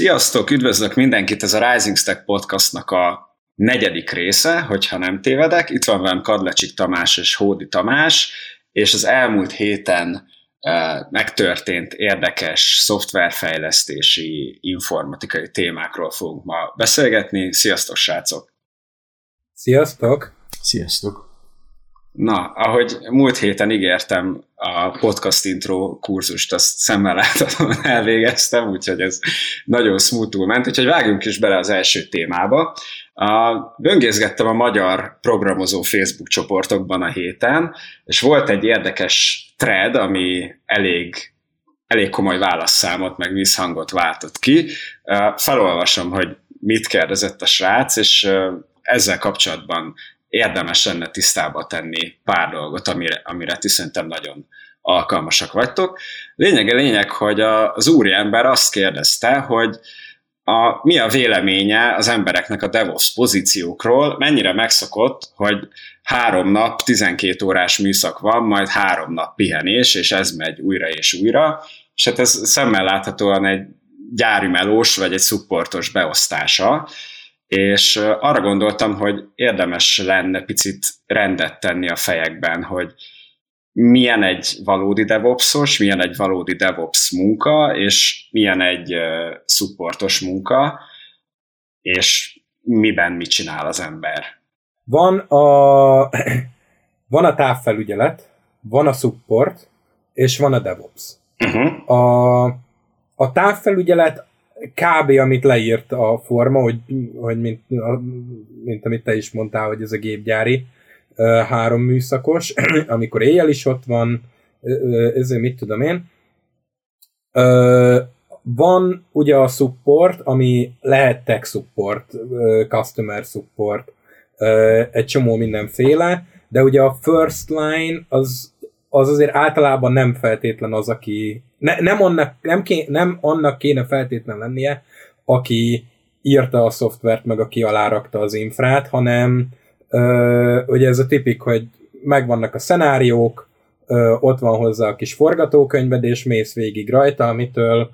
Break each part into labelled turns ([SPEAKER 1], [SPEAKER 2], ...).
[SPEAKER 1] Sziasztok, üdvözlök mindenkit, ez a Rising Stack podcastnak a negyedik része, hogyha nem tévedek. Itt van velem Kadlecsik Tamás és Hódi Tamás, és az elmúlt héten uh, megtörtént érdekes szoftverfejlesztési, informatikai témákról fogunk ma beszélgetni. Sziasztok, srácok!
[SPEAKER 2] Sziasztok!
[SPEAKER 3] Sziasztok!
[SPEAKER 1] Na, ahogy múlt héten ígértem a podcast intro kurzust, azt szemmel láthatóan elvégeztem, úgyhogy ez nagyon smoothul ment, úgyhogy vágjunk is bele az első témába. A, böngészgettem a magyar programozó Facebook csoportokban a héten, és volt egy érdekes thread, ami elég elég komoly válaszszámot, meg visszhangot váltott ki. Felolvasom, hogy mit kérdezett a srác, és ezzel kapcsolatban érdemes lenne tisztába tenni pár dolgot, amire, amire ti szerintem nagyon alkalmasak vagytok. Lényeg a lényeg, hogy az úriember azt kérdezte, hogy a, mi a véleménye az embereknek a DevOps pozíciókról, mennyire megszokott, hogy három nap, 12 órás műszak van, majd három nap pihenés, és ez megy újra és újra, és hát ez szemmel láthatóan egy gyári melós, vagy egy szupportos beosztása, és arra gondoltam, hogy érdemes lenne picit rendet tenni a fejekben, hogy milyen egy valódi DevOpsos, milyen egy valódi DevOps munka, és milyen egy uh, supportos munka, és miben mit csinál az ember.
[SPEAKER 2] Van a, van a távfelügyelet, van a support, és van a DevOps. Uh-huh. A, a távfelügyelet kb. amit leírt a forma, hogy, hogy mint, mint amit te is mondtál, hogy ez a gépgyári három műszakos, amikor éjjel is ott van, ezért mit tudom én. Van ugye a support, ami lehet tech support, customer support, egy csomó mindenféle, de ugye a first line az, az azért általában nem feltétlen az, aki ne, nem, annak, nem, ké, nem annak kéne feltétlen lennie, aki írta a szoftvert, meg aki alárakta az infrát, hanem ö, ugye ez a tipik, hogy megvannak a szenáriók, ö, ott van hozzá a kis forgatókönyved, és mész végig rajta, amitől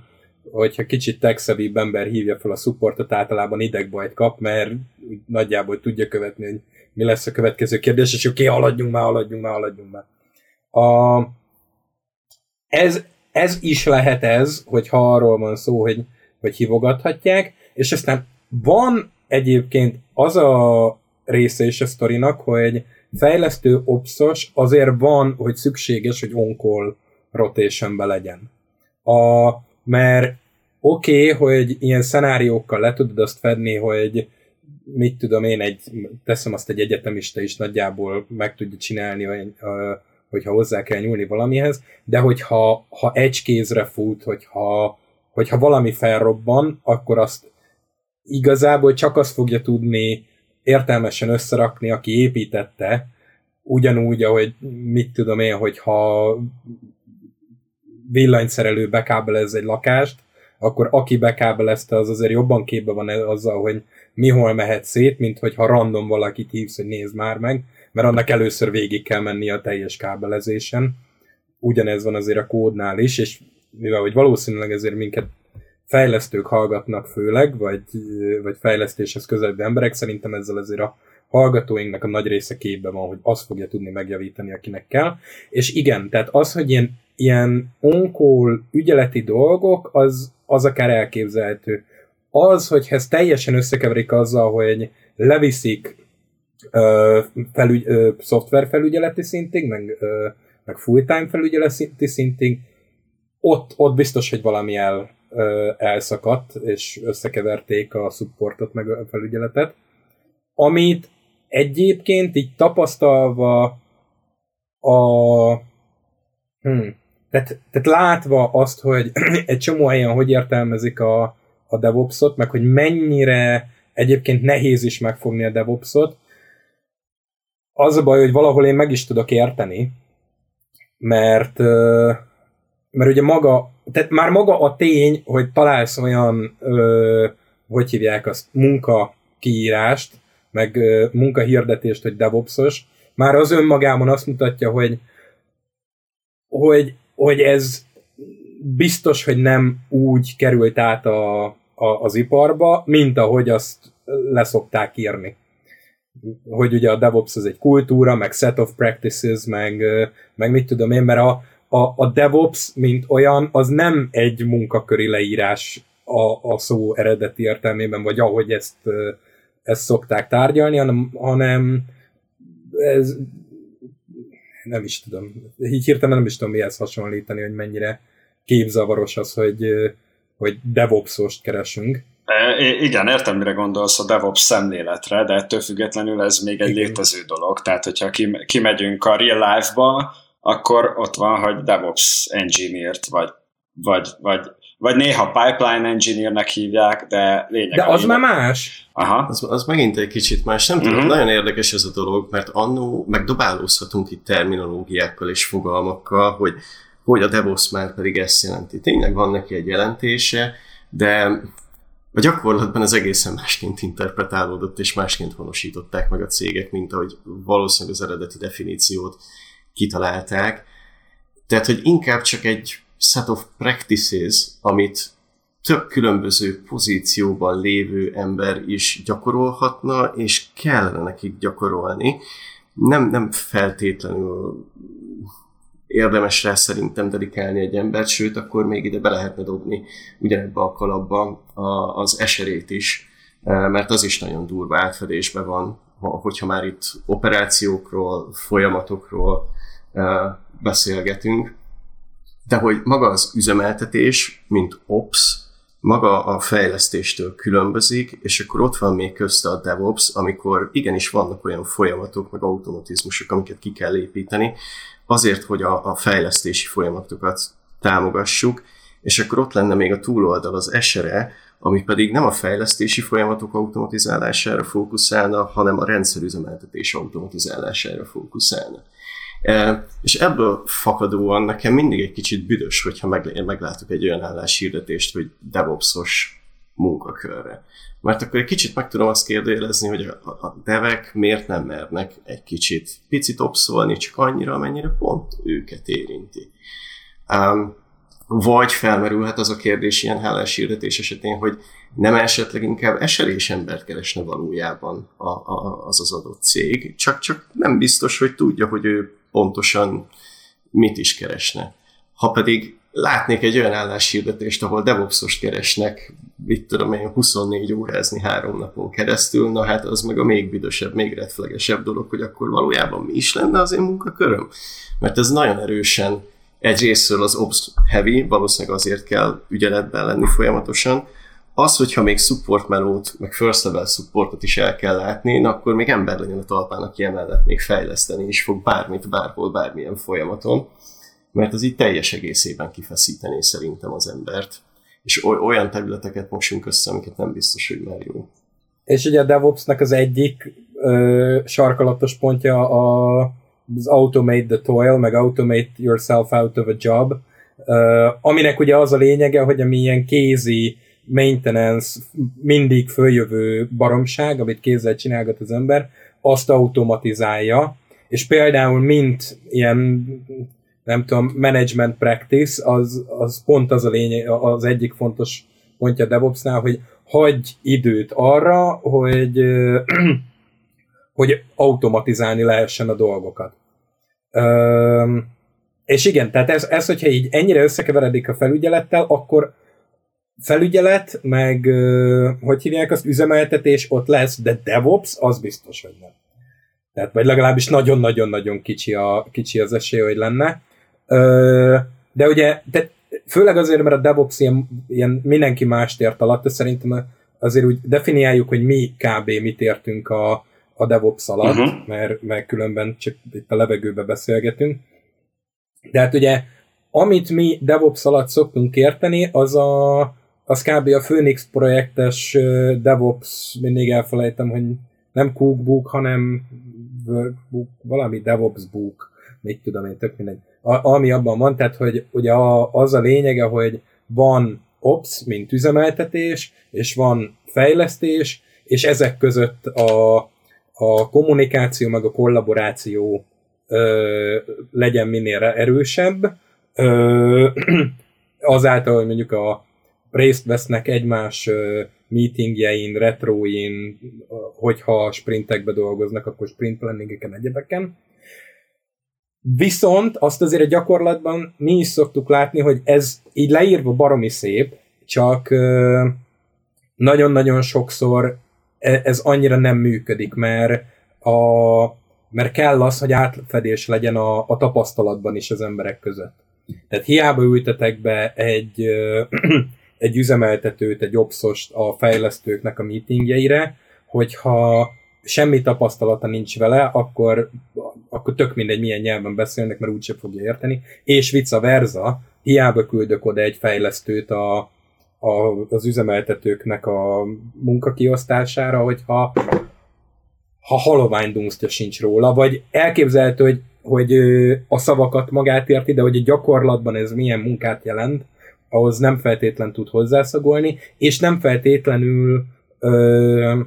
[SPEAKER 2] hogyha kicsit techszevibb ember hívja fel a supportot, általában idegbajt kap, mert nagyjából tudja követni, hogy mi lesz a következő kérdés, és oké, okay, haladjunk már, haladjunk már, haladjunk már. A, ez, ez is lehet ez, hogyha arról van szó, hogy, hogy hívogathatják, és aztán van egyébként az a része is a sztorinak, hogy fejlesztő opszos azért van, hogy szükséges, hogy on-call rotationbe legyen. A, mert oké, okay, hogy ilyen szenáriókkal le tudod azt fedni, hogy mit tudom én, egy, teszem azt egy egyetemista is nagyjából meg tudja csinálni, hogy hogyha hozzá kell nyúlni valamihez, de hogyha ha egy kézre fut, hogyha, hogyha valami felrobban, akkor azt igazából csak azt fogja tudni értelmesen összerakni, aki építette, ugyanúgy, ahogy mit tudom én, hogyha villanyszerelő bekábelez egy lakást, akkor aki bekábelezte, az azért jobban képbe van azzal, hogy mi hol mehet szét, mint hogyha random valakit hívsz, hogy nézd már meg, mert annak először végig kell menni a teljes kábelezésen. Ugyanez van azért a kódnál is, és mivel hogy valószínűleg ezért minket fejlesztők hallgatnak főleg, vagy, vagy fejlesztéshez közelebb emberek, szerintem ezzel azért a hallgatóinknak a nagy része képben van, hogy azt fogja tudni megjavítani, akinek kell. És igen, tehát az, hogy ilyen, ilyen on ügyeleti dolgok, az, az akár elképzelhető. Az, hogy ez teljesen összekeverik azzal, hogy leviszik felügy, szoftverfelügyeleti szintig, meg, meg full-time felügyeleti szintig, ott, ott biztos, hogy valami el, elszakadt, és összekeverték a supportot, meg a felügyeletet. Amit egyébként így tapasztalva a hmm, tehát, tehát látva azt, hogy egy csomó helyen hogy értelmezik a, a DevOps-ot, meg hogy mennyire egyébként nehéz is megfogni a DevOps-ot, az a baj, hogy valahol én meg is tudok érteni, mert, mert ugye maga, tehát már maga a tény, hogy találsz olyan, hogy hívják azt, munka kiírást, meg munkahirdetést, hogy DevOpsos, már az önmagában azt mutatja, hogy, hogy, hogy ez biztos, hogy nem úgy került át a, a, az iparba, mint ahogy azt leszokták írni. Hogy ugye a DevOps az egy kultúra, meg set of practices, meg, meg mit tudom én, mert a, a, a DevOps, mint olyan, az nem egy munkaköri leírás a, a szó eredeti értelmében, vagy ahogy ezt, ezt szokták tárgyalni, hanem, hanem ez nem is tudom, így hirtelen nem is tudom mihez hasonlítani, hogy mennyire képzavaros az, hogy, hogy DevOps-ost keresünk.
[SPEAKER 1] E, igen, értem, mire gondolsz a DevOps szemléletre, de ettől függetlenül ez még egy igen. létező dolog. Tehát, hogyha kimegyünk a real life-ba, akkor ott van, hogy DevOps engineert, vagy, vagy, vagy vagy néha pipeline engineernek hívják, de lényeg.
[SPEAKER 2] De az már más.
[SPEAKER 3] Aha. Az, az megint egy kicsit más. Nem uh-huh. tudom, mhm. nagyon érdekes ez a dolog, mert annó megdobálózhatunk itt terminológiákkal és fogalmakkal, hogy hogy a DevOps már pedig ezt jelenti. Tényleg van neki egy jelentése, de a gyakorlatban az egészen másként interpretálódott, és másként honosították meg a cégek, mint ahogy valószínűleg az eredeti definíciót kitalálták. Tehát, hogy inkább csak egy set of practices, amit több különböző pozícióban lévő ember is gyakorolhatna, és kellene nekik gyakorolni. Nem, nem feltétlenül érdemes rá szerintem dedikálni egy embert, sőt, akkor még ide be lehetne dobni ugyanebbe a kalapba az eserét is, e, mert az is nagyon durva átfedésben van, hogyha már itt operációkról, folyamatokról e, beszélgetünk. De hogy maga az üzemeltetés, mint ops, maga a fejlesztéstől különbözik, és akkor ott van még közte a DevOps, amikor igenis vannak olyan folyamatok, meg automatizmusok, amiket ki kell építeni, azért, hogy a, a fejlesztési folyamatokat támogassuk, és akkor ott lenne még a túloldal az SRE, ami pedig nem a fejlesztési folyamatok automatizálására fókuszálna, hanem a rendszerüzemeltetés automatizálására fókuszálna. És ebből fakadóan nekem mindig egy kicsit büdös, hogyha meglátok egy olyan álláshirdetést, hogy DevOps-os munkakörre. Mert akkor egy kicsit meg tudom azt kérdőjelezni, hogy a devek miért nem mernek egy kicsit picit opszolni, csak annyira, amennyire pont őket érinti. Um, vagy felmerülhet az a kérdés ilyen hirdetés esetén, hogy nem esetleg inkább eserés embert keresne valójában a, a, az az adott cég, csak, csak nem biztos, hogy tudja, hogy ő pontosan mit is keresne. Ha pedig látnék egy olyan álláshirdetést, ahol DevOps-ost keresnek, mit tudom én, 24 órázni három napon keresztül, na hát az meg a még büdösebb, még redflegesebb dolog, hogy akkor valójában mi is lenne az én munkaköröm. Mert ez nagyon erősen egyrésztről az Ops heavy, valószínűleg azért kell ügyeletben lenni folyamatosan, az, hogyha még support melót, meg first level supportot is el kell látni, akkor még ember legyen a talpán, aki emellett még fejleszteni is fog bármit, bárhol, bármilyen folyamaton, mert az így teljes egészében kifeszítené szerintem az embert. És olyan területeket mosunk össze, amiket nem biztos, hogy már jó.
[SPEAKER 2] És ugye a DevOps-nek az egyik ö, sarkalatos pontja a, az automate the toil, meg automate yourself out of a job, ö, aminek ugye az a lényege, hogy ami ilyen kézi maintenance, mindig följövő baromság, amit kézzel csinálgat az ember, azt automatizálja, és például mint ilyen nem tudom, management practice, az, az pont az a lényeg, az egyik fontos pontja DevOps-nál, hogy hagyj időt arra, hogy, hogy automatizálni lehessen a dolgokat. és igen, tehát ez, ez, hogyha így ennyire összekeveredik a felügyelettel, akkor felügyelet, meg hogy hívják azt, üzemeltetés ott lesz, de DevOps az biztos, hogy nem. Tehát, vagy legalábbis nagyon-nagyon-nagyon kicsi, a, kicsi az esély, hogy lenne. De ugye, de főleg azért, mert a DevOps ilyen, ilyen mindenki mást ért alatt, de szerintem azért úgy definiáljuk, hogy mi kb. mit értünk a, a DevOps alatt, uh-huh. mert, mert különben csak itt a levegőbe beszélgetünk. De hát ugye, amit mi DevOps alatt szoktunk érteni, az a, az kb. a Phoenix projektes DevOps, mindig elfelejtem, hogy nem Cookbook, hanem Workbook, valami DevOps book, még tudom én, tök mindegy. A, ami abban van, tehát, hogy ugye a, az a lényege, hogy van Ops, mint üzemeltetés, és van fejlesztés, és ezek között a, a kommunikáció meg a kollaboráció ö, legyen minél erősebb, ö, azáltal, hogy mondjuk a részt vesznek egymás meetingjein, retroin, hogyha sprintekbe dolgoznak, akkor sprint planningeken, egyebeken. Viszont azt azért a gyakorlatban mi is szoktuk látni, hogy ez így leírva baromi szép, csak nagyon-nagyon sokszor e, ez annyira nem működik, mert, a, mert kell az, hogy átfedés legyen a, a tapasztalatban is az emberek között. Tehát hiába ültetek be egy, egy üzemeltetőt, egy obszost a fejlesztőknek a meetingjeire, hogyha semmi tapasztalata nincs vele, akkor, akkor tök mindegy, milyen nyelven beszélnek, mert úgyse fogja érteni. És vice versa, hiába küldök oda egy fejlesztőt a, a, az üzemeltetőknek a munkakiosztására, hogyha ha halovány dunsztja sincs róla, vagy elképzelhető, hogy, hogy a szavakat magát érti, de hogy a gyakorlatban ez milyen munkát jelent, ahhoz nem feltétlen tud hozzászagolni, és nem feltétlenül ö,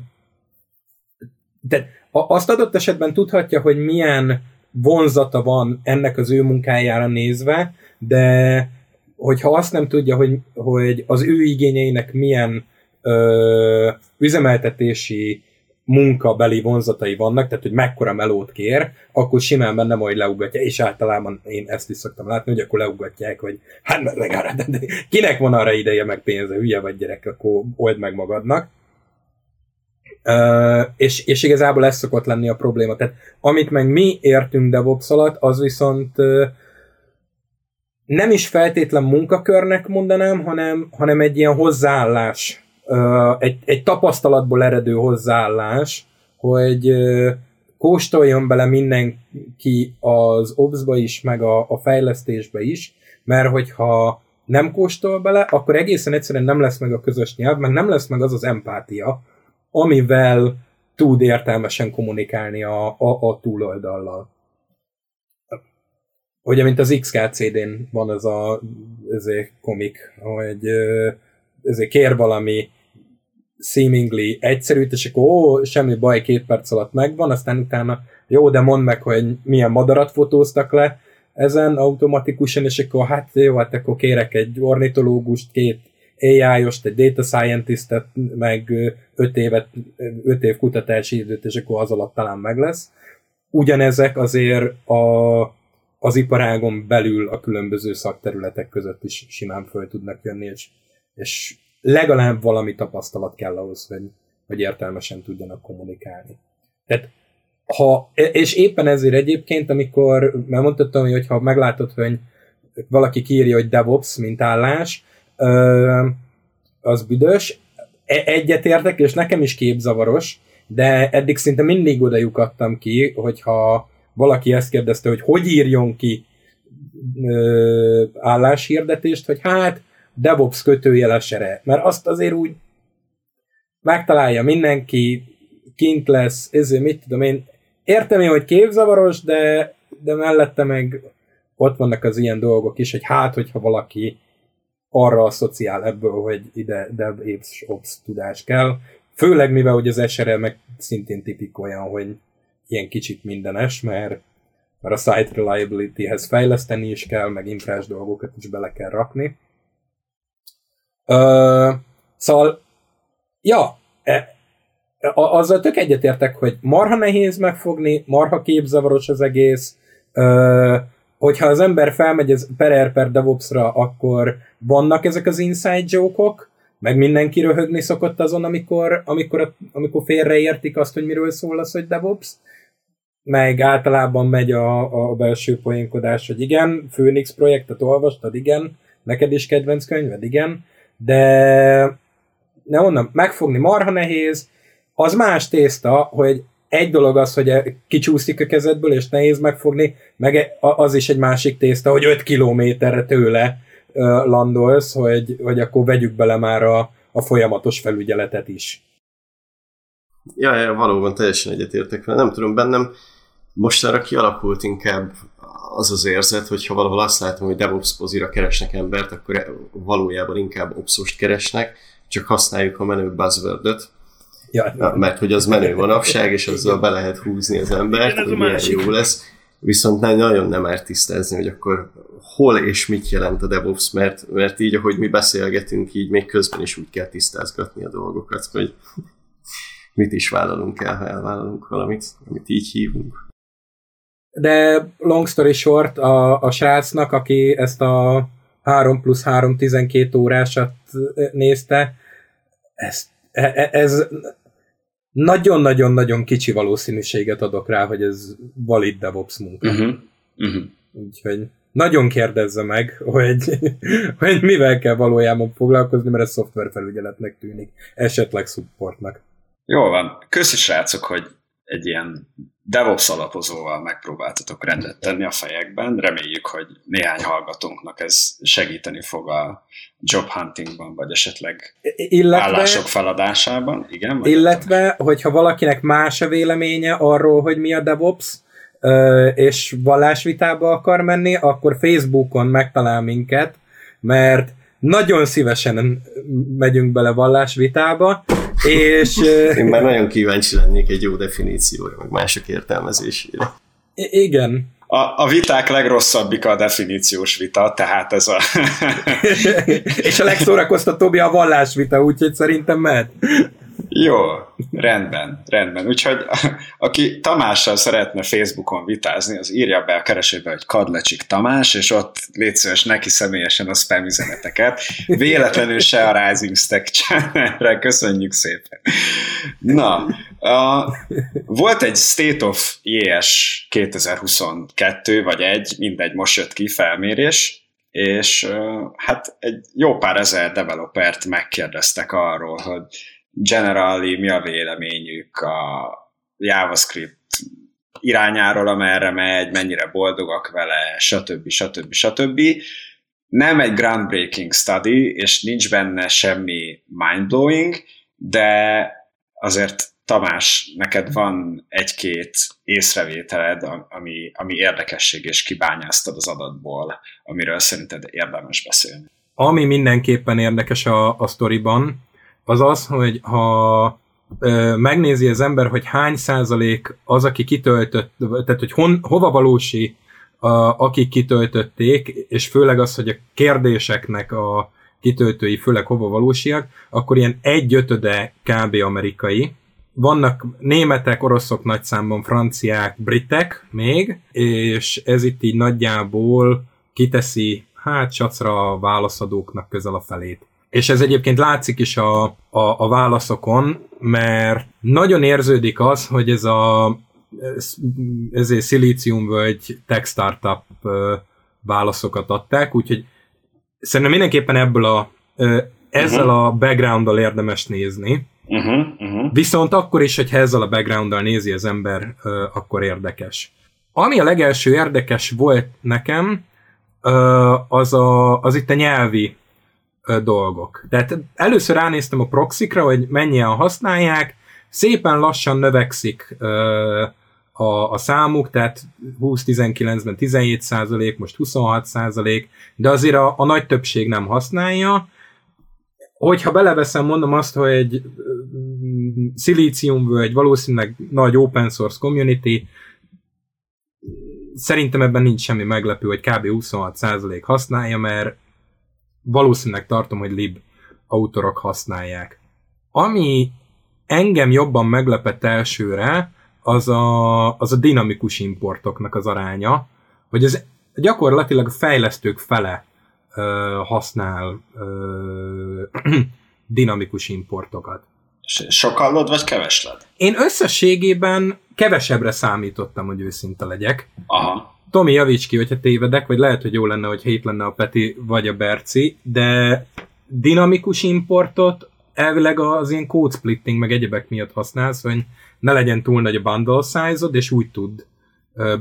[SPEAKER 2] de azt adott esetben tudhatja, hogy milyen vonzata van ennek az ő munkájára nézve, de hogyha azt nem tudja, hogy, hogy az ő igényeinek milyen ö, üzemeltetési munkabeli vonzatai vannak, tehát hogy mekkora melót kér, akkor simán benne majd leugatja, és általában én ezt is szoktam látni, hogy akkor leugatják, hogy hát meg de kinek van arra ideje, meg pénze, hülye vagy gyerek, akkor old meg magadnak. Uh, és, és igazából ez szokott lenni a probléma. Tehát amit meg mi értünk DevOps alatt, az viszont uh, nem is feltétlen munkakörnek mondanám, hanem, hanem egy ilyen hozzáállás egy, egy tapasztalatból eredő hozzáállás, hogy kóstoljon bele mindenki az obszba is, meg a, a fejlesztésbe is, mert hogyha nem kóstol bele, akkor egészen egyszerűen nem lesz meg a közös nyelv, meg nem lesz meg az az empátia, amivel tud értelmesen kommunikálni a, a, a túloldallal. Ugye, mint az XKCD-n van az a ez komik, hogy ezért kér valami seemingly egyszerűt, és akkor ó, semmi baj, két perc alatt megvan, aztán utána jó, de mondd meg, hogy milyen madarat fotóztak le ezen automatikusan, és akkor hát jó, hát akkor kérek egy ornitológust, két AI-ost, egy data scientistet, meg öt, évet, öt év kutatási időt, és akkor az alatt talán meg lesz. Ugyanezek azért a, az iparágon belül a különböző szakterületek között is simán föl tudnak jönni, és, és legalább valami tapasztalat kell ahhoz, hogy, hogy értelmesen tudjanak kommunikálni. Tehát ha, és éppen ezért egyébként, amikor, mert mondtam, hogy ha meglátod, hogy valaki írja, hogy DevOps, mint állás, az büdös, e, egyetértek, és nekem is képzavaros, de eddig szinte mindig oda lyukadtam ki, hogyha valaki ezt kérdezte, hogy hogy írjon ki álláshirdetést, hogy hát DevOps kötőjelesere, mert azt azért úgy megtalálja mindenki, kint lesz, ezért mit tudom én, értem én, hogy képzavaros, de, de mellette meg ott vannak az ilyen dolgok is, hogy hát, hogyha valaki arra a szociál ebből, hogy ide DevOps Ops tudás kell, főleg mivel hogy az SRE meg szintén tipik olyan, hogy ilyen kicsit mindenes, mert, mert a site reliability-hez fejleszteni is kell, meg infrás dolgokat is bele kell rakni. Ö, szóval, ja, e, azzal tök egyetértek, hogy marha nehéz megfogni, marha képzavaros az egész, ö, hogyha az ember felmegy ez per per DevOps-ra, akkor vannak ezek az inside joke-ok, meg mindenki röhögni szokott azon, amikor, amikor, amikor félreértik azt, hogy miről szól az, hogy DevOps, meg általában megy a, a belső poénkodás, hogy igen, Phoenix projektet olvastad, igen, neked is kedvenc könyved, igen, de ne onnan megfogni marha nehéz, az más tészta, hogy egy dolog az, hogy kicsúszik a kezedből, és nehéz megfogni, meg az is egy másik tészta, hogy 5 kilométerre tőle landolsz, hogy, hogy akkor vegyük bele már a, a folyamatos felügyeletet is.
[SPEAKER 3] Ja, ja, valóban teljesen egyetértek vele. Nem tudom, bennem mostanra kialakult inkább az az érzet, hogy ha valahol azt látom, hogy DevOps pozira keresnek embert, akkor valójában inkább Opsost keresnek, csak használjuk a menő buzzword ja, mert hogy az menő manapság, és azzal be lehet húzni az embert, hogy milyen jó lesz. viszont nagyon nem árt tisztázni, hogy akkor hol és mit jelent a DevOps, mert, mert így, ahogy mi beszélgetünk, így még közben is úgy kell tisztázgatni a dolgokat, hogy mit is vállalunk el, ha elvállalunk valamit, amit így hívunk.
[SPEAKER 2] De long story short, a, a srácnak, aki ezt a 3 plusz 3 12 órásat nézte, ez, e, e, ez nagyon-nagyon-nagyon kicsi valószínűséget adok rá, hogy ez valid DevOps munka. Uh-huh. Uh-huh. Úgyhogy nagyon kérdezze meg, hogy, hogy mivel kell valójában foglalkozni, mert ez szoftverfelügyeletnek tűnik, esetleg supportnak.
[SPEAKER 1] Jó van. Köszi srácok, hogy egy ilyen DevOps alapozóval megpróbáltatok rendet tenni a fejekben. Reméljük, hogy néhány hallgatónknak ez segíteni fog a job huntingban, vagy esetleg illetve, állások feladásában. Igen,
[SPEAKER 2] illetve, tudom. hogyha valakinek más a véleménye arról, hogy mi a DevOps, és vallásvitába akar menni, akkor Facebookon megtalál minket, mert nagyon szívesen megyünk bele vallásvitába, és...
[SPEAKER 3] Én már nagyon kíváncsi lennék egy jó definícióra, meg mások értelmezésére.
[SPEAKER 2] Igen.
[SPEAKER 1] A, a viták legrosszabbik a definíciós vita, tehát ez a...
[SPEAKER 2] és a legszórakoztatóbb a vallásvita, úgyhogy szerintem mehet.
[SPEAKER 1] Jó, rendben, rendben. Úgyhogy aki Tamással szeretne Facebookon vitázni, az írja be a keresőbe, hogy Kadlecsik Tamás, és ott légy szíves neki személyesen a spam üzeneteket. Véletlenül se a Rising Stack channelre, köszönjük szépen. Na, a, volt egy State of JS 2022, vagy egy, mindegy, most jött ki felmérés, és hát egy jó pár ezer developert megkérdeztek arról, hogy generally mi a véleményük a JavaScript irányáról, amerre megy, mennyire boldogak vele, stb. stb. stb. Nem egy groundbreaking study, és nincs benne semmi mindblowing, de azért Tamás, neked van egy-két észrevételed, ami, ami érdekesség, és kibányáztad az adatból, amiről szerinted érdemes beszélni.
[SPEAKER 2] Ami mindenképpen érdekes a, a sztoriban, az az, hogy ha megnézi az ember, hogy hány százalék az, aki kitöltött, tehát hogy hon, hova valósi, a, akik kitöltötték, és főleg az, hogy a kérdéseknek a kitöltői főleg hova valósiak, akkor ilyen egy ötöde kb. amerikai. Vannak németek, oroszok nagy számban, franciák, britek még, és ez itt így nagyjából kiteszi hát csacra a válaszadóknak közel a felét. És ez egyébként látszik is a, a, a válaszokon, mert nagyon érződik az, hogy ez a ezért Silicium vagy Tech Startup válaszokat adták, úgyhogy szerintem mindenképpen ebből a ezzel uh-huh. a backgrounddal érdemes nézni. Uh-huh, uh-huh. Viszont akkor is, hogyha ezzel a backgrounddal nézi az ember, akkor érdekes. Ami a legelső érdekes volt nekem, az, a, az itt a nyelvi dolgok. Tehát először ránéztem a proxikra, hogy mennyien használják, szépen lassan növekszik a, a számuk, tehát 20-19-ben 17 százalék, most 26 százalék, de azért a, a nagy többség nem használja. Hogyha beleveszem, mondom azt, hogy egy Silicium egy valószínűleg nagy open source community, szerintem ebben nincs semmi meglepő, hogy kb. 26% százalék használja, mert valószínűleg tartom, hogy lib autorok használják. Ami engem jobban meglepett elsőre, az a, az a dinamikus importoknak az aránya, hogy ez gyakorlatilag a fejlesztők fele ö, használ ö, dinamikus importokat.
[SPEAKER 1] Sokallod, vagy kevesled?
[SPEAKER 2] Én összességében kevesebbre számítottam, hogy őszinte legyek.
[SPEAKER 1] Aha.
[SPEAKER 2] Tomi, javíts ki, hogyha tévedek, vagy lehet, hogy jó lenne, hogy hét lenne a Peti vagy a Berci, de dinamikus importot elvileg az ilyen code splitting meg egyebek miatt használsz, hogy ne legyen túl nagy a bundle size és úgy tud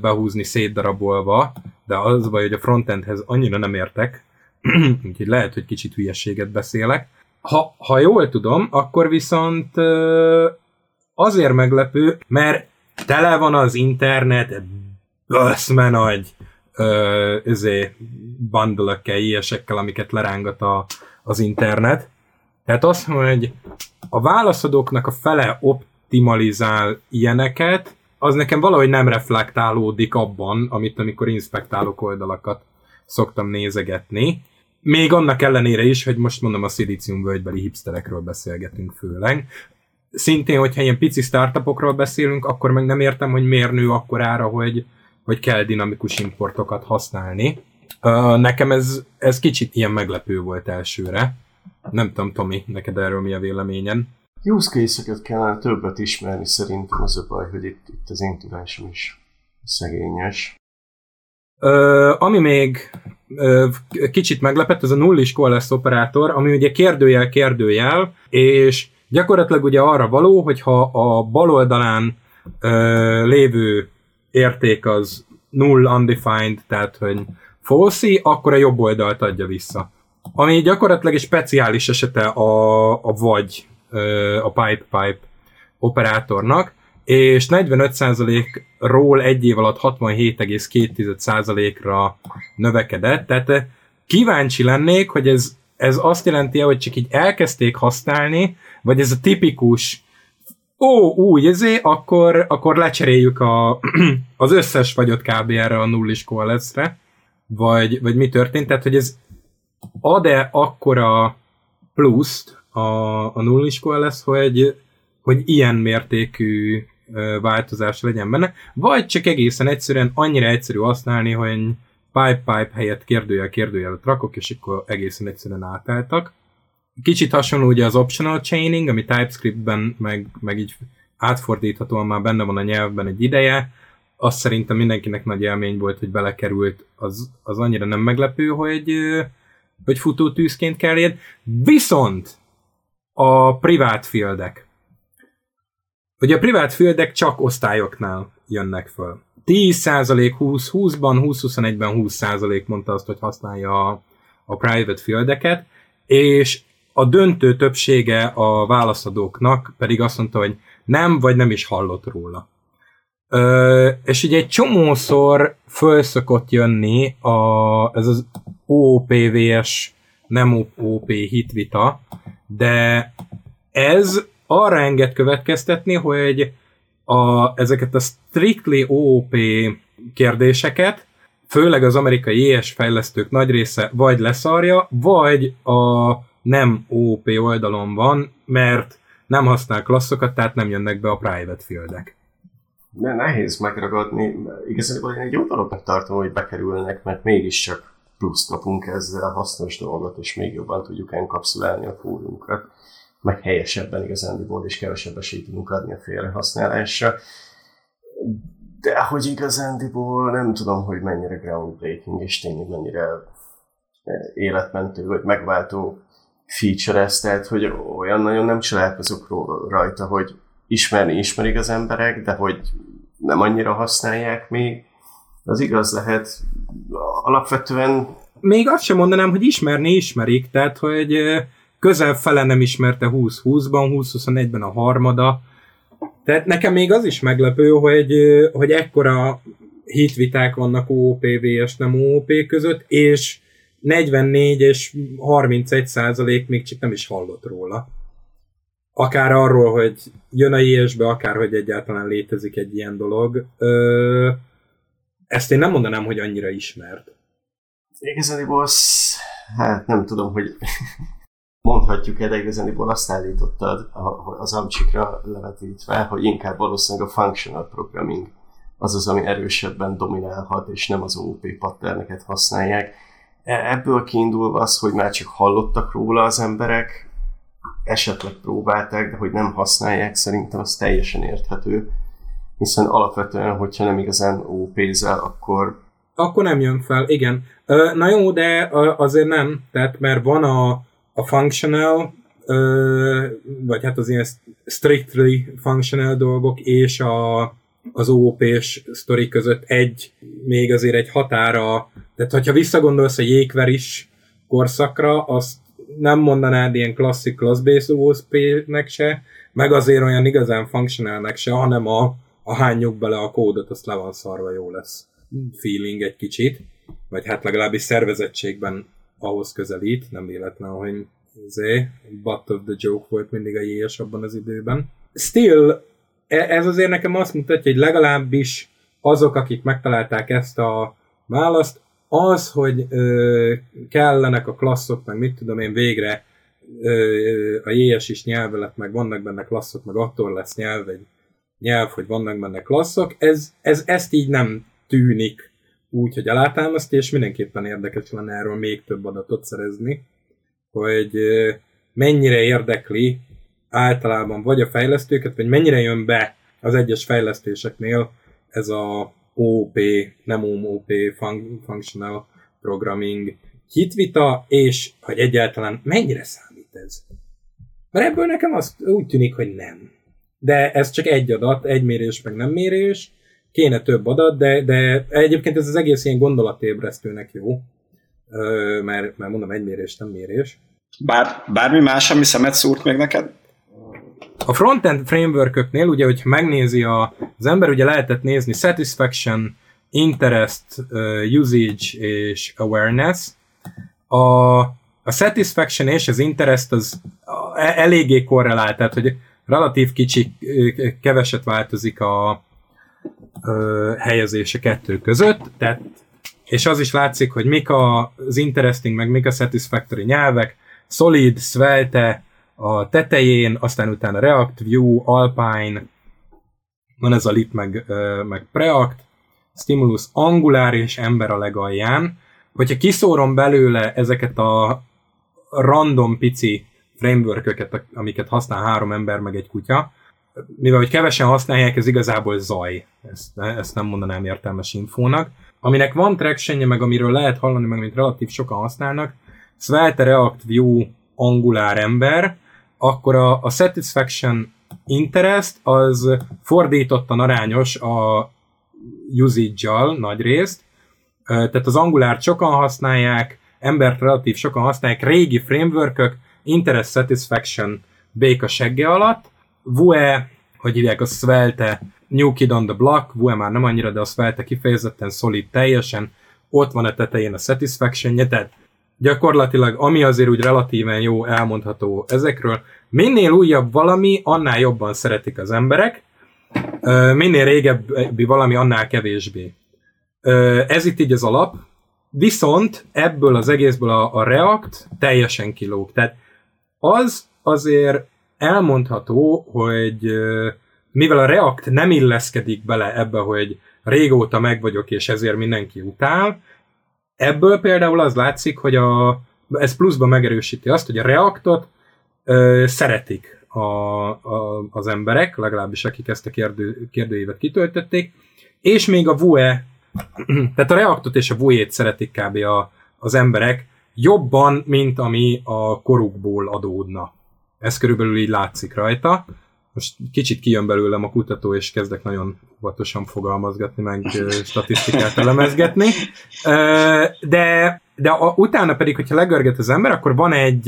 [SPEAKER 2] behúzni szétdarabolva, de az baj, hogy a frontendhez annyira nem értek, úgyhogy lehet, hogy kicsit hülyeséget beszélek. Ha, ha jól tudom, akkor viszont azért meglepő, mert tele van az internet összme nagy izé, bundle ilyesekkel, amiket lerángat a, az internet. Tehát az, hogy a válaszadóknak a fele optimalizál ilyeneket, az nekem valahogy nem reflektálódik abban, amit amikor inspektálok oldalakat szoktam nézegetni. Még annak ellenére is, hogy most mondom a szilícium völgybeli hipsterekről beszélgetünk főleg. Szintén, hogyha ilyen pici startupokról beszélünk, akkor meg nem értem, hogy miért nő akkorára, hogy, hogy kell dinamikus importokat használni. Nekem ez, ez kicsit ilyen meglepő volt elsőre. Nem tudom, Tomi, neked erről mi a véleményen?
[SPEAKER 3] Use case kellene többet ismerni szerintem az a baj, hogy itt, itt az én tudásom is szegényes.
[SPEAKER 2] Ö, ami még ö, kicsit meglepett, ez a nullis coalesce operátor, ami ugye kérdőjel kérdőjel, és gyakorlatilag ugye arra való, hogyha a bal oldalán ö, lévő érték az null undefined, tehát hogy falsy, akkor a jobb oldalt adja vissza. Ami gyakorlatilag egy speciális esete a, a vagy, a pipe-pipe operátornak, és 45%-ról egy év alatt 67,2%-ra növekedett, tehát kíváncsi lennék, hogy ez, ez azt jelenti hogy csak így elkezdték használni, vagy ez a tipikus ó, úgy, ezé, akkor, akkor lecseréljük a, az összes fagyott kb. erre a nullis coalesce vagy, vagy mi történt, tehát hogy ez ad-e akkora pluszt a, a nullis lesz, hogy, hogy ilyen mértékű változás legyen benne, vagy csak egészen egyszerűen annyira egyszerű használni, hogy pipe-pipe helyett kérdőjel kérdőjelet rakok, és akkor egészen egyszerűen átálltak. Kicsit hasonló ugye az optional chaining, ami TypeScriptben meg, meg így átfordíthatóan már benne van a nyelvben egy ideje, azt szerintem mindenkinek nagy élmény volt, hogy belekerült, az, az annyira nem meglepő, hogy, hogy futó tűzként kell érni. Viszont a privát fieldek. Ugye a privát fieldek csak osztályoknál jönnek föl. 10% 20-20-ban, 20-21-ben 20% mondta azt, hogy használja a, a private fieldeket, és a döntő többsége a válaszadóknak pedig azt mondta, hogy nem, vagy nem is hallott róla. Ö, és ugye egy csomószor föl szokott jönni a, ez az OPVS nem OP hitvita, de ez arra enged következtetni, hogy a, ezeket a strictly OOP kérdéseket, főleg az amerikai ES fejlesztők nagy része vagy leszarja, vagy a nem OOP oldalon van, mert nem használ klasszokat, tehát nem jönnek be a private fieldek.
[SPEAKER 3] De nehéz megragadni. Igazából én egy jó dolognak tartom, hogy bekerülnek, mert mégiscsak plusz kapunk ezzel hasznos dolgot, és még jobban tudjuk enkapszulálni a fórunkat, meg helyesebben igazándiból is kevesebb esélyt tudunk adni a félrehasználásra. De hogy igazándiból nem tudom, hogy mennyire groundbreaking, és tényleg mennyire e, életmentő, vagy megváltó feature ez, tehát hogy olyan nagyon nem csalálkozok rajta, hogy ismerni ismerik az emberek, de hogy nem annyira használják még, az igaz lehet. Alapvetően...
[SPEAKER 2] Még azt sem mondanám, hogy ismerni ismerik, tehát hogy közel fele nem ismerte 20-20-ban, 20-21-ben a harmada. Tehát nekem még az is meglepő, hogy, hogy ekkora hitviták vannak OOP, VS nem OOP között, és 44 és 31 százalék még csak nem is hallott róla akár arról, hogy jön a IS-be, akár hogy egyáltalán létezik egy ilyen dolog. Ö, ezt én nem mondanám, hogy annyira ismert.
[SPEAKER 3] Igazániból hát nem tudom, hogy mondhatjuk-e, de igazániból azt állítottad az amcsikra levetítve, hogy inkább valószínűleg a functional programming az az, ami erősebben dominálhat, és nem az OP patterneket használják. E, ebből kiindulva az, hogy már csak hallottak róla az emberek, esetleg próbálták, de hogy nem használják, szerintem az teljesen érthető. Hiszen alapvetően, hogyha nem igazán OP-zel, akkor...
[SPEAKER 2] Akkor nem jön fel, igen. Na jó, de azért nem, tehát mert van a, a functional, vagy hát az ilyen strictly functional dolgok, és a, az OOP-s sztori között egy, még azért egy határa, tehát hogyha visszagondolsz a jégver is korszakra, azt nem mondanád ilyen klasszik class-based OSP-nek se, meg azért olyan igazán functionalnek se, hanem a, a hányjuk bele a kódot, azt le van szarva, jó lesz feeling egy kicsit, vagy hát legalábbis szervezettségben ahhoz közelít, nem véletlen, hogy zé, butt of the joke volt mindig a JS abban az időben. Still, e- ez azért nekem azt mutatja, hogy legalábbis azok, akik megtalálták ezt a választ, az, hogy ö, kellenek a klasszok, meg mit tudom én végre ö, a JS is nyelve lett, meg vannak benne klasszok, meg attól lesz nyelv egy nyelv, hogy vannak benne klasszok, ez, ez ezt így nem tűnik úgy, hogy alátámasztja, és mindenképpen érdekes lenne erről még több adatot szerezni, hogy ö, mennyire érdekli általában vagy a fejlesztőket, vagy mennyire jön be az egyes fejlesztéseknél ez a OP, nem OP, Functional Programming hitvita, és hogy egyáltalán mennyire számít ez. Mert ebből nekem azt úgy tűnik, hogy nem. De ez csak egy adat, egy mérés, meg nem mérés, kéne több adat, de, de egyébként ez az egész ilyen gondolatébresztőnek jó, mert, mert mondom, egy mérés, nem mérés.
[SPEAKER 1] Bár, bármi más, ami szemet szúrt még neked?
[SPEAKER 2] A frontend frameworköknél, ugye, hogyha megnézi a, az ember, ugye lehetett nézni satisfaction, interest, usage és awareness. A, a satisfaction és az interest az e, eléggé korrelált, tehát hogy relatív kicsi, keveset változik a, a helyezése kettő között, tehát és az is látszik, hogy mik az interesting, meg mik a satisfactory nyelvek, solid, svelte, a tetején, aztán utána React, Vue, Alpine, van ez a lip meg, meg Preact, Stimulus, Angular és Ember a legalján. Hogyha kiszórom belőle ezeket a random pici frameworköket, amiket használ három ember meg egy kutya, mivel hogy kevesen használják, ez igazából zaj. Ezt, ezt nem mondanám értelmes infónak. Aminek van traction meg amiről lehet hallani, meg amit relatív sokan használnak, Svelte, React, Vue, Angular ember, akkor a, a satisfaction interest az fordítottan arányos a usage-jal nagy részt, tehát az Angular sokan használják, embert relatív sokan használják, régi frameworkök, interest satisfaction béka segge alatt, Vue, hogy hívják a Svelte, New Kid on the Block, Vue már nem annyira, de a Svelte kifejezetten szolid teljesen, ott van a tetején a satisfaction tehát gyakorlatilag, ami azért úgy relatíven jó elmondható ezekről, minél újabb valami, annál jobban szeretik az emberek, minél régebbi valami, annál kevésbé. Ez itt így az alap, viszont ebből az egészből a, a React teljesen kilóg. Tehát az azért elmondható, hogy mivel a React nem illeszkedik bele ebbe, hogy régóta meg vagyok, és ezért mindenki utál, Ebből például az látszik, hogy a, ez pluszban megerősíti azt, hogy a Reactot ö, szeretik a, a, az emberek, legalábbis akik ezt a kérdő, kérdőívet kitöltötték, és még a Vue, tehát a Reactot és a Vue-t szeretik kb. A, az emberek jobban, mint ami a korukból adódna. Ez körülbelül így látszik rajta most kicsit kijön belőlem a kutató, és kezdek nagyon óvatosan fogalmazgatni, meg statisztikát elemezgetni. De, de a, utána pedig, hogyha legörget az ember, akkor van egy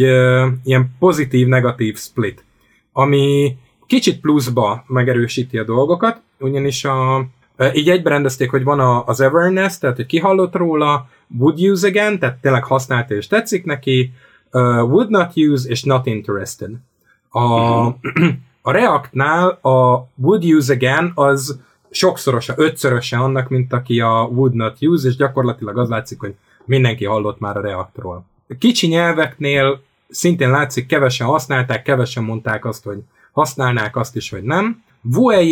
[SPEAKER 2] ilyen pozitív-negatív split, ami kicsit pluszba megerősíti a dolgokat, ugyanis a, így egyberendezték, hogy van a, az awareness, tehát hogy kihallott róla, would use again, tehát tényleg használta és tetszik neki, uh, would not use és not interested. A, uh-huh. A Reactnál a would use again az sokszorosa, ötszöröse annak, mint aki a would not use, és gyakorlatilag az látszik, hogy mindenki hallott már a Reactról. Kicsi nyelveknél szintén látszik, kevesen használták, kevesen mondták azt, hogy használnák azt is, hogy nem. vue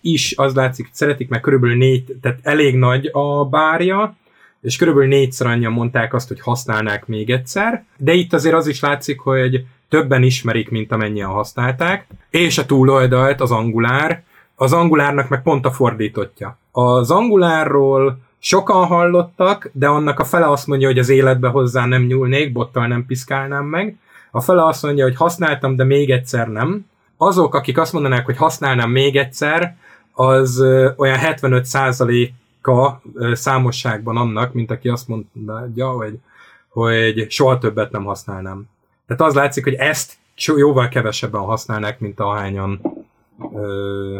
[SPEAKER 2] is az látszik, hogy szeretik, mert körülbelül négy, tehát elég nagy a bárja, és körülbelül négyszer annyian mondták azt, hogy használnák még egyszer, de itt azért az is látszik, hogy többen ismerik, mint amennyien használták, és a túloldalt az angulár, az angulárnak meg pont a fordítottja. Az angulárról sokan hallottak, de annak a fele azt mondja, hogy az életbe hozzá nem nyúlnék, bottal nem piszkálnám meg. A fele azt mondja, hogy használtam, de még egyszer nem. Azok, akik azt mondanák, hogy használnám még egyszer, az olyan 75%-a számosságban annak, mint aki azt mondja, hogy, hogy soha többet nem használnám. Tehát az látszik, hogy ezt jóval kevesebben használnak, mint ahányan ö,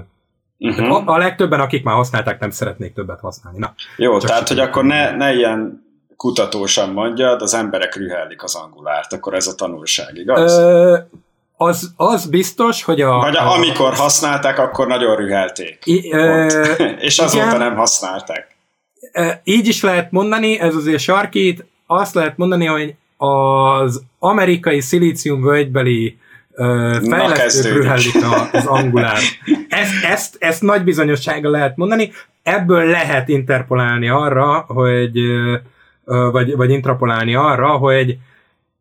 [SPEAKER 2] uh-huh. a, a legtöbben, akik már használták, nem szeretnék többet használni. Na,
[SPEAKER 1] Jó, tehát, hogy akkor ne, ne ilyen kutatósan mondjad, az emberek rühellik az angulárt, akkor ez a tanulság, igaz? Ö,
[SPEAKER 2] az, az biztos, hogy a...
[SPEAKER 1] Vagy a, amikor használták, akkor nagyon rühelték. I, ö, és azóta igen, nem használták.
[SPEAKER 2] Így is lehet mondani, ez azért sarkít, azt lehet mondani, hogy az amerikai szilícium völgybeli fejlesztők rühellik az angulár. Ezt, ezt, ezt nagy bizonyossága lehet mondani, ebből lehet interpolálni arra, hogy vagy, vagy intrapolálni arra, hogy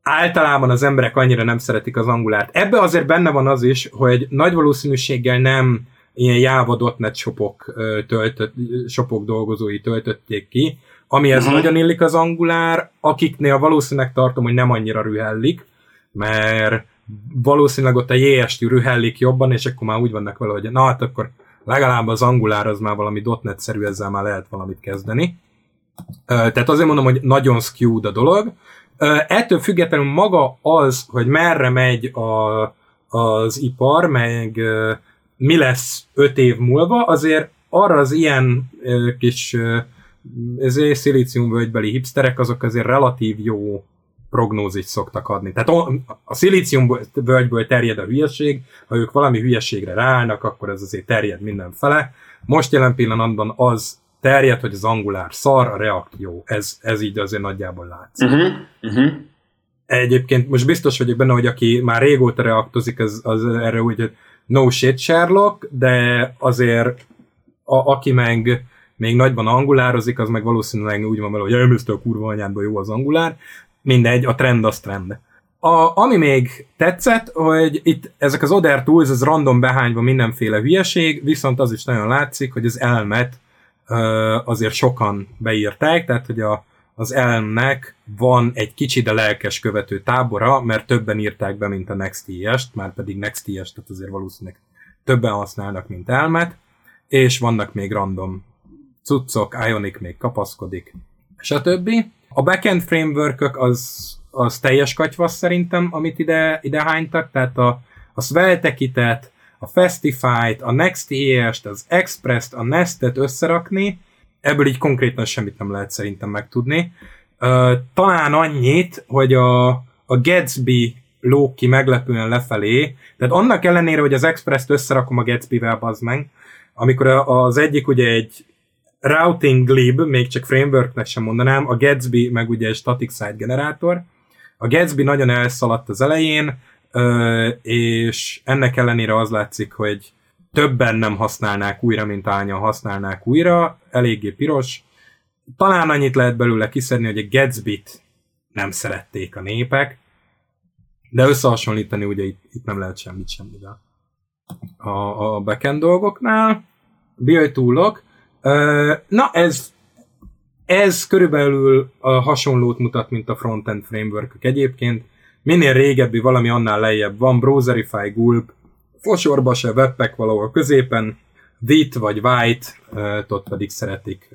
[SPEAKER 2] általában az emberek annyira nem szeretik az angulárt. Ebbe azért benne van az is, hogy nagy valószínűséggel nem ilyen Java .NET shopok, töltött, shopok dolgozói töltötték ki, amihez uh-huh. nagyon illik az angulár, akiknél valószínűleg tartom, hogy nem annyira rühellik, mert valószínűleg ott a JS-t rühellik jobban, és akkor már úgy vannak vele, hogy na hát akkor legalább az angulár az már valami .NET-szerű, ezzel már lehet valamit kezdeni. Tehát azért mondom, hogy nagyon skewed a dolog. Ettől függetlenül maga az, hogy merre megy a, az ipar, meg mi lesz öt év múlva, azért arra az ilyen kis ezért szilíciumvölgybeli hipsterek azok azért relatív jó prognózist szoktak adni. Tehát a, a szilícium völgyből terjed a hülyeség, ha ők valami hülyeségre ráállnak, akkor ez azért terjed mindenfele. Most jelen pillanatban az terjed, hogy az angulár szar, a react jó. Ez, ez így azért nagyjából látszik. Uh-huh. Uh-huh. Egyébként most biztos vagyok benne, hogy aki már régóta reaktozik, az, az erre úgy, hogy no shit Sherlock, de azért a, aki meg még nagyban angulározik, az meg valószínűleg úgy van vele, hogy elmészte a kurva anyádba jó az angulár, mindegy, a trend az trend. A, ami még tetszett, hogy itt ezek az Oder Tools, ez random behányva mindenféle hülyeség, viszont az is nagyon látszik, hogy az elmet azért sokan beírták, tehát hogy a, az elmnek van egy kicsi, de lelkes követő tábora, mert többen írták be, mint a Next.js-t, már pedig Next.js, tehát azért valószínűleg többen használnak, mint elmet, és vannak még random cuccok, Ionic még kapaszkodik, stb. A backend framework az, az teljes katyvasz szerintem, amit ide, ide hánytak, tehát a, a Svelte a Festify-t, a Next.js-t, az Express-t, a Nestet összerakni, ebből így konkrétan semmit nem lehet szerintem megtudni. Talán annyit, hogy a, a Gatsby lók ki meglepően lefelé, tehát annak ellenére, hogy az Express-t összerakom a Gatsby-vel, bazd meg, amikor az egyik ugye egy routing glib, még csak frameworknek sem mondanám, a Gatsby meg ugye egy static site generátor. A Gatsby nagyon elszaladt az elején, és ennek ellenére az látszik, hogy többen nem használnák újra, mint ányan használnák újra, eléggé piros. Talán annyit lehet belőle kiszedni, hogy a Gatsby-t nem szerették a népek, de összehasonlítani ugye itt, itt nem lehet semmit semmivel. A, a backend dolgoknál, build toolok, Na, ez, ez körülbelül a hasonlót mutat, mint a frontend framework egyébként. Minél régebbi valami, annál lejjebb van, Browserify, Gulp, Fosorba se, Webpack valahol középen, Vit vagy White, ott pedig szeretik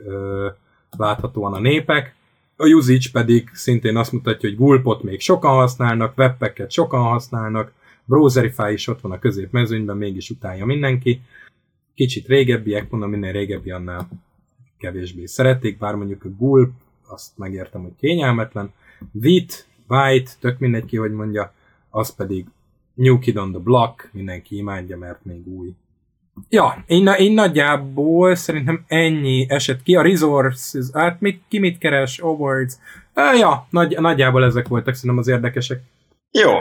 [SPEAKER 2] láthatóan a népek. A usage pedig szintén azt mutatja, hogy Gulpot még sokan használnak, Webpacket sokan használnak, Browserify is ott van a középmezőnyben, mégis utálja mindenki kicsit régebbiek, mondom, minél régebbi, annál kevésbé szerették, bár mondjuk a Gulp, azt megértem, hogy kényelmetlen. Vit, White, tök mindegy ki, hogy mondja, az pedig New Kid on the Block, mindenki imádja, mert még új. Ja, én, én nagyjából szerintem ennyi esett ki. A Resources, hát mit, ki mit keres, Awards, ja, nagy, nagyjából ezek voltak szerintem az érdekesek.
[SPEAKER 1] Jó,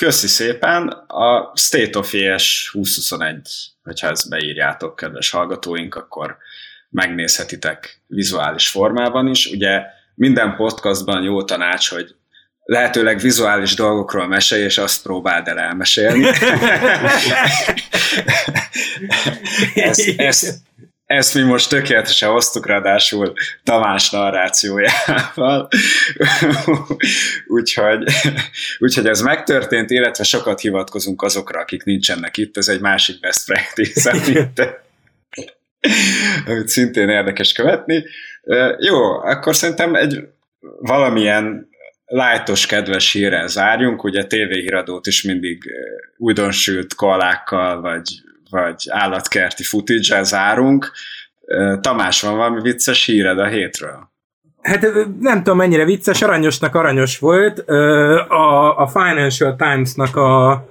[SPEAKER 1] Köszi szépen. A State of ES 2021, hogyha ezt beírjátok, kedves hallgatóink, akkor megnézhetitek vizuális formában is. Ugye minden podcastban jó tanács, hogy lehetőleg vizuális dolgokról mesélj, és azt próbáld el elmesélni. ezt, ezt, ezt mi most tökéletesen hoztuk, ráadásul Tamás narrációjával. úgyhogy, úgyhogy ez megtörtént, illetve sokat hivatkozunk azokra, akik nincsenek itt. Ez egy másik best practice, amit, amit szintén érdekes követni. Jó, akkor szerintem egy valamilyen lájtos, kedves hírrel zárjunk. Ugye tévéhíradót is mindig újdonsült koalákkal, vagy vagy állatkerti footage zárunk. Tamás, van valami vicces híred a hétről?
[SPEAKER 2] Hát nem tudom mennyire vicces, aranyosnak aranyos volt. A, a Financial Times-nak a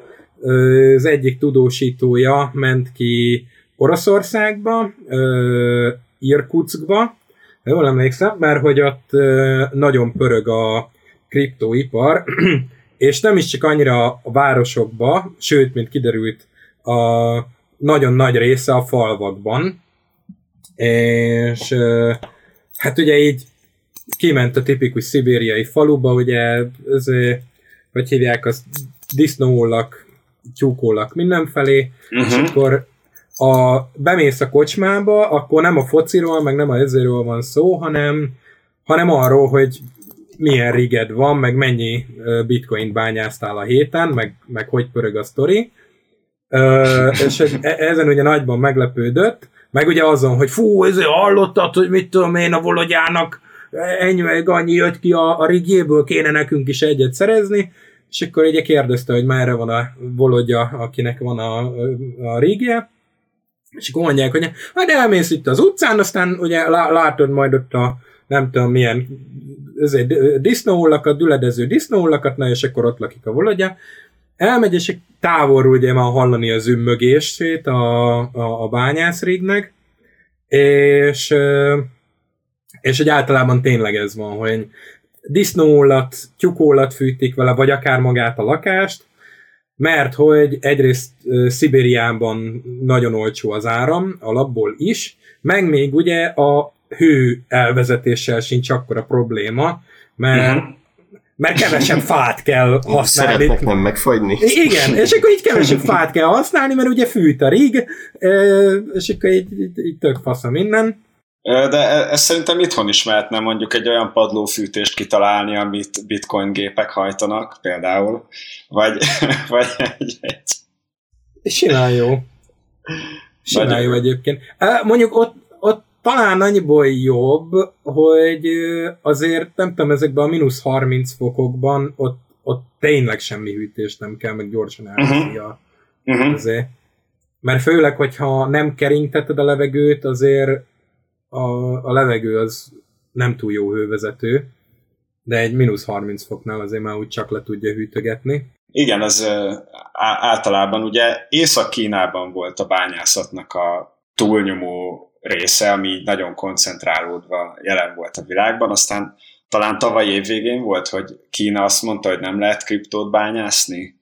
[SPEAKER 2] az egyik tudósítója ment ki Oroszországba, Irkutskba, jól emlékszem, mert hogy ott nagyon pörög a kriptóipar, és nem is csak annyira a városokba, sőt, mint kiderült, a nagyon nagy része a falvakban, és hát ugye így kiment a tipikus szibériai faluba, ugye, ez, hogy hívják, az disznóollak, tyúkollak mindenfelé, uh-huh. és mhm. akkor a, bemész a kocsmába, akkor nem a fociról, meg nem a ezéről van szó, hanem, hanem arról, hogy milyen riged van, meg mennyi bitcoin bányáztál a héten, meg, meg hogy pörög a sztori. Ö, és e, ezen ugye nagyban meglepődött, meg ugye azon, hogy fú, ezért hallottad, hogy mit tudom én a Vologyának ennyi meg annyi jött ki a, a rigjéből, kéne nekünk is egyet szerezni, és akkor ugye kérdezte, hogy merre van a Volodya, akinek van a, a rigje, és akkor mondják, hogy hát elmész itt az utcán, aztán ugye látod majd ott a nem tudom milyen disznóullakat, düledező disznóullakat, na és akkor ott lakik a Volodya. Elmegy, és távolról ugye már hallani az ümmögését a, a, a bányászrégnek, és, és hogy általában tényleg ez van, hogy disznóullat, tyukólat fűtik vele, vagy akár magát a lakást, mert hogy egyrészt Szibériában nagyon olcsó az áram, alapból is, meg még ugye a hő elvezetéssel sincs akkora probléma, mert uh-huh mert kevesebb fát kell használni.
[SPEAKER 3] Szeretnek nem megfagyni.
[SPEAKER 2] Igen, és akkor így kevesebb fát kell használni, mert ugye fűt a rig, és akkor így, így, így tök fasz a minden.
[SPEAKER 1] De e, ez szerintem itthon is mehetne mondjuk egy olyan padlófűtést kitalálni, amit bitcoin gépek hajtanak például, vagy, vagy egy, egy...
[SPEAKER 2] Simán jó. Simán jó egyébként. Mondjuk ott, ott talán annyiból jobb, hogy azért nem tudom, ezekben a mínusz 30 fokokban ott, ott tényleg semmi hűtés nem kell, meg gyorsan elviszi uh-huh. a, uh-huh. azért. Mert főleg, hogyha nem keringteted a levegőt, azért a, a levegő az nem túl jó hővezető, de egy mínusz 30 foknál azért már úgy csak le tudja hűtögetni.
[SPEAKER 1] Igen, ez általában ugye Észak-Kínában volt a bányászatnak a túlnyomó része, ami nagyon koncentrálódva jelen volt a világban, aztán talán tavaly év végén volt, hogy Kína azt mondta, hogy nem lehet kriptót bányászni,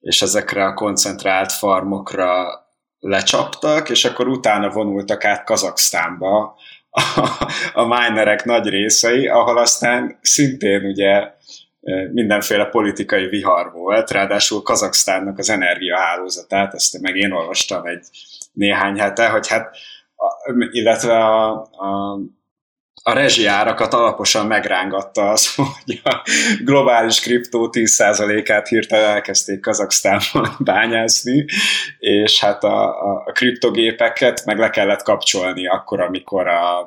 [SPEAKER 1] és ezekre a koncentrált farmokra lecsaptak, és akkor utána vonultak át Kazaksztánba a, a minerek nagy részei, ahol aztán szintén ugye mindenféle politikai vihar volt, ráadásul Kazaksztánnak az energiahálózatát, ezt meg én olvastam egy néhány hete, hogy hát illetve a, a, a rezsiárakat alaposan megrángatta az, hogy a globális kriptó 10%-át hirtelen elkezdték Kazaksztánban bányászni, és hát a, a, a kriptogépeket meg le kellett kapcsolni akkor, amikor a,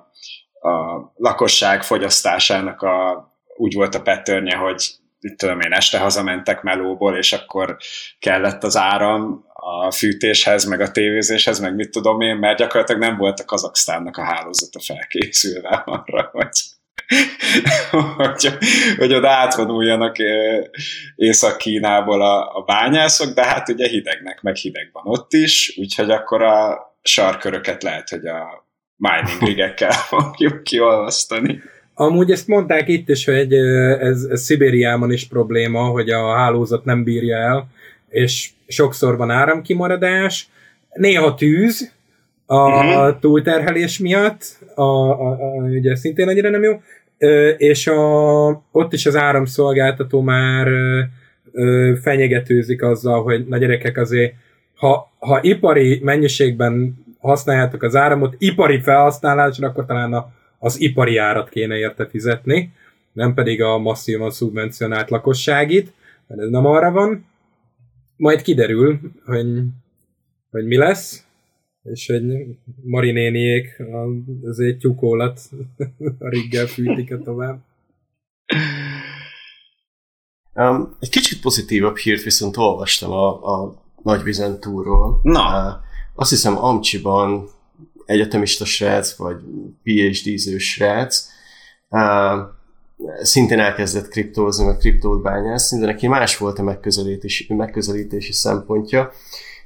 [SPEAKER 1] a lakosság fogyasztásának a, úgy volt a petörnye, hogy itt tudom én, este hazamentek melóból, és akkor kellett az áram, a fűtéshez, meg a tévézéshez, meg mit tudom én, mert gyakorlatilag nem volt a Kazaksztánnak a hálózata felkészülve arra, hogy, hogy, hogy oda átvonuljanak Észak-Kínából a, a bányászok, de hát ugye hidegnek, meg hideg van ott is, úgyhogy akkor a sarköröket lehet, hogy a mining ligekkel fogjuk kiolvasztani.
[SPEAKER 2] Amúgy ezt mondták itt is, hogy ez, ez Szibériában is probléma, hogy a hálózat nem bírja el, és sokszor van áramkimaradás, néha tűz a uh-huh. túlterhelés miatt, a, a, a, ugye szintén annyira nem jó, és a, ott is az áramszolgáltató már fenyegetőzik azzal, hogy na gyerekek azért, ha, ha ipari mennyiségben használjátok az áramot, ipari felhasználásra, akkor talán a, az ipari árat kéne érte fizetni, nem pedig a masszívan szubvencionált lakosságit, mert ez nem arra van majd kiderül, hogy, hogy mi lesz, és hogy Marinéniék azért tyukólat a riggel fűtik tovább.
[SPEAKER 3] Um, egy kicsit pozitívabb hírt viszont olvastam a, a Nagyvizentúról.
[SPEAKER 1] Na. Uh,
[SPEAKER 3] azt hiszem Amcsiban egyetemista srác, vagy PhD-ző srác szintén elkezdett kriptózni, meg kriptót bányászni, de neki más volt a megközelítési, megközelítési szempontja.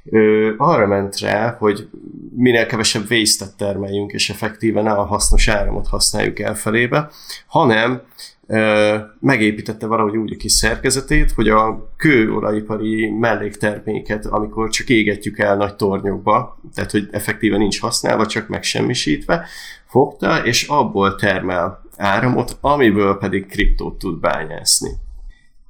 [SPEAKER 3] Ő arra ment rá, hogy minél kevesebb waste termeljünk, és effektíven a hasznos áramot használjuk elfelébe, hanem megépítette valahogy úgy a kis szerkezetét, hogy a kőolajipari mellékterméket, amikor csak égetjük el nagy tornyokba, tehát hogy effektíven nincs használva, csak megsemmisítve, fogta, és abból termel áramot, amiből pedig kriptót tud bányászni.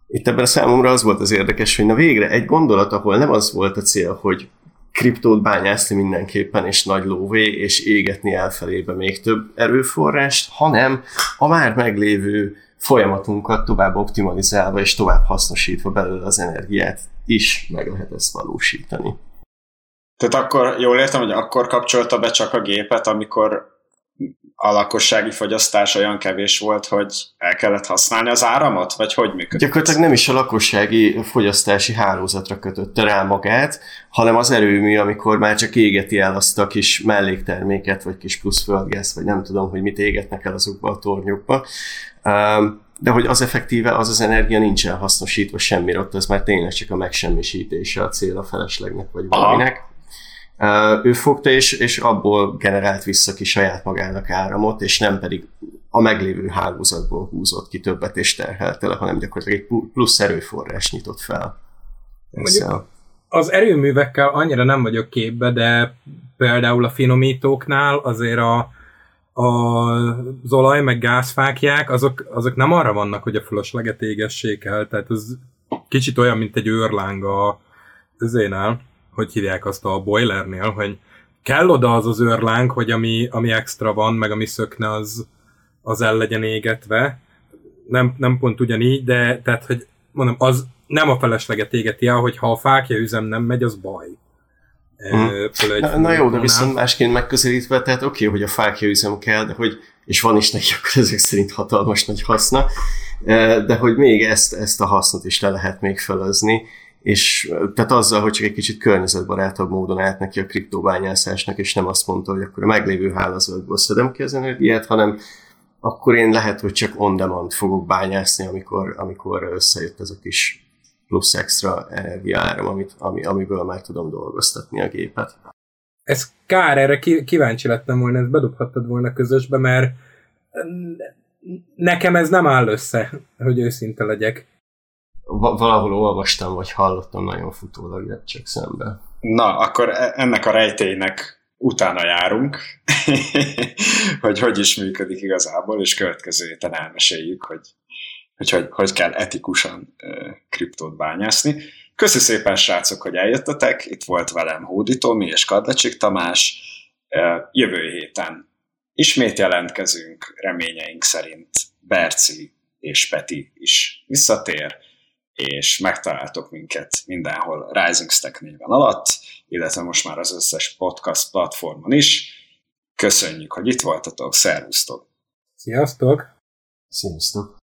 [SPEAKER 3] Itt ebben a számomra az volt az érdekes, hogy na végre egy gondolat, ahol nem az volt a cél, hogy kriptót bányászni mindenképpen, és nagy lóvé, és égetni elfelébe még több erőforrást, hanem a már meglévő folyamatunkat tovább optimalizálva és tovább hasznosítva belőle az energiát is meg lehet ezt valósítani.
[SPEAKER 1] Tehát akkor jól értem, hogy akkor kapcsolta be csak a gépet, amikor a lakossági fogyasztás olyan kevés volt, hogy el kellett használni az áramot, vagy hogy működik?
[SPEAKER 3] Gyakorlatilag nem is a lakossági fogyasztási hálózatra kötötte rá magát, hanem az erőmű, amikor már csak égeti el azt a kis mellékterméket, vagy kis plusz földgáz, vagy nem tudom, hogy mit égetnek el azokba a tornyokba. De hogy az effektíve, az az energia nincsen hasznosítva semmire, ott az már tényleg csak a megsemmisítése a cél a feleslegnek, vagy valaminek. Aha ő fogta, és, és abból generált vissza ki saját magának áramot, és nem pedig a meglévő hálózatból húzott ki többet és terhelte le, hanem gyakorlatilag egy plusz erőforrás nyitott fel.
[SPEAKER 2] Mondjuk az erőművekkel annyira nem vagyok képbe, de például a finomítóknál azért a, a, az olaj meg gázfákják, azok, azok nem arra vannak, hogy a fölösleget égessék el, tehát az kicsit olyan, mint egy őrláng a, zénál hogy hívják azt a boilernél, hogy kell oda az az őrláng, hogy ami, ami extra van, meg ami szökne, az, az el legyen égetve. Nem, nem pont ugyanígy, de tehát, hogy mondom, az nem a felesleget égeti el, hogy ha a fákja üzem nem megy, az baj.
[SPEAKER 3] Hmm. Na, na jó, de viszont másként megközelítve, tehát oké, okay, hogy a fákja üzem kell, de hogy, és van is neki akkor ezek szerint hatalmas nagy haszna, de hogy még ezt, ezt a hasznot is le lehet még felezni, és tehát azzal, hogy csak egy kicsit környezetbarátabb módon állt neki a kriptóbányászásnak, és nem azt mondta, hogy akkor a meglévő hálózatból szedem ki az energiát, hanem akkor én lehet, hogy csak on demand fogok bányászni, amikor, amikor összejött ez a kis plusz extra energiaáram, amit, ami, amiből már tudom dolgoztatni a gépet.
[SPEAKER 2] Ez kár, erre kíváncsi lettem volna, ezt bedobhattad volna közösbe, mert nekem ez nem áll össze, hogy őszinte legyek
[SPEAKER 3] valahol olvastam, vagy hallottam nagyon futólag jött csak szembe.
[SPEAKER 1] Na, akkor e- ennek a rejtélynek utána járunk, hogy hogy is működik igazából, és következő héten elmeséljük, hogy hogy, hogy, hogy kell etikusan kriptót bányászni. Köszi szépen, srácok, hogy eljöttetek. Itt volt velem Hódi Tomi és Kadlecsik Tamás. Jövő héten ismét jelentkezünk, reményeink szerint Berci és Peti is visszatér és megtaláltok minket mindenhol Rising Stack néven alatt, illetve most már az összes podcast platformon is. Köszönjük, hogy itt voltatok, szervusztok!
[SPEAKER 2] Sziasztok!
[SPEAKER 3] Sziasztok!